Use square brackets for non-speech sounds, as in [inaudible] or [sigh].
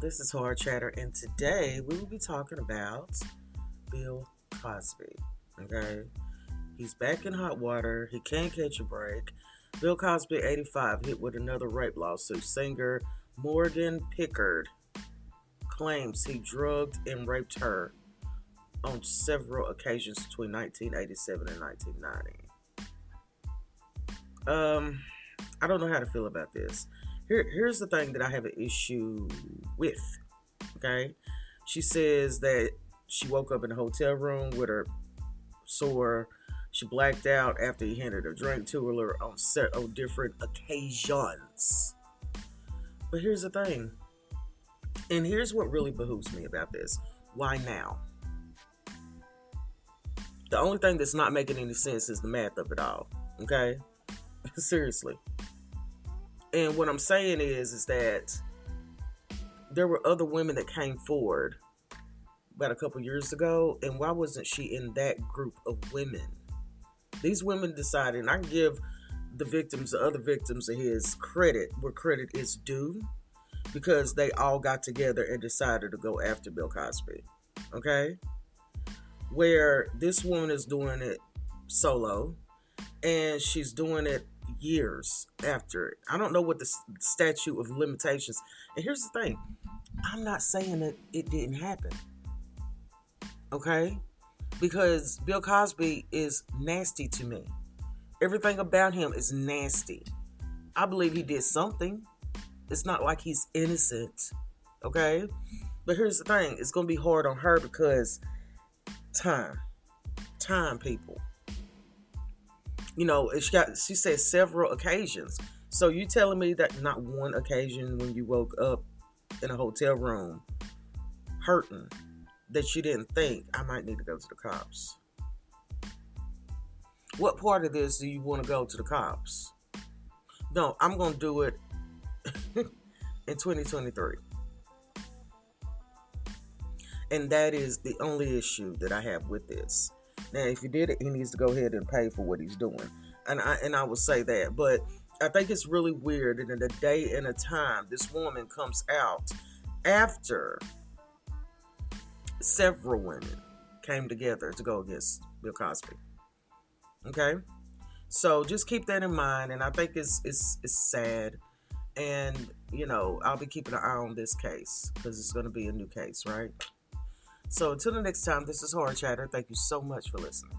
this is Hard Chatter, and today we will be talking about Bill Cosby. Okay, he's back in hot water. He can't catch a break. Bill Cosby, 85, hit with another rape lawsuit. Singer Morgan Pickard claims he drugged and raped her on several occasions between 1987 and 1990. Um, I don't know how to feel about this. Here, here's the thing that I have an issue with. Okay, she says that she woke up in a hotel room with her sore. She blacked out after he handed a drink to her on several different occasions. But here's the thing, and here's what really behooves me about this. Why now? The only thing that's not making any sense is the math of it all. Okay? [laughs] Seriously. And what I'm saying is, is that there were other women that came forward about a couple years ago, and why wasn't she in that group of women? These women decided, and I give the victims, the other victims of his credit where credit is due, because they all got together and decided to go after Bill Cosby. Okay? Where this woman is doing it solo, and she's doing it years after it. I don't know what the statute of limitations. And here's the thing I'm not saying that it didn't happen. Okay? Because Bill Cosby is nasty to me. Everything about him is nasty. I believe he did something. It's not like he's innocent. Okay? But here's the thing it's going to be hard on her because time. Time, people you know, she got she said several occasions. So you telling me that not one occasion when you woke up in a hotel room hurting that you didn't think I might need to go to the cops? What part of this do you want to go to the cops? No, I'm going to do it [laughs] in 2023. And that is the only issue that I have with this. Now, if he did it, he needs to go ahead and pay for what he's doing, and I and I will say that. But I think it's really weird that in a day and a time, this woman comes out after several women came together to go against Bill Cosby. Okay, so just keep that in mind, and I think it's it's it's sad, and you know I'll be keeping an eye on this case because it's going to be a new case, right? So until the next time, this is Horror Chatter. Thank you so much for listening.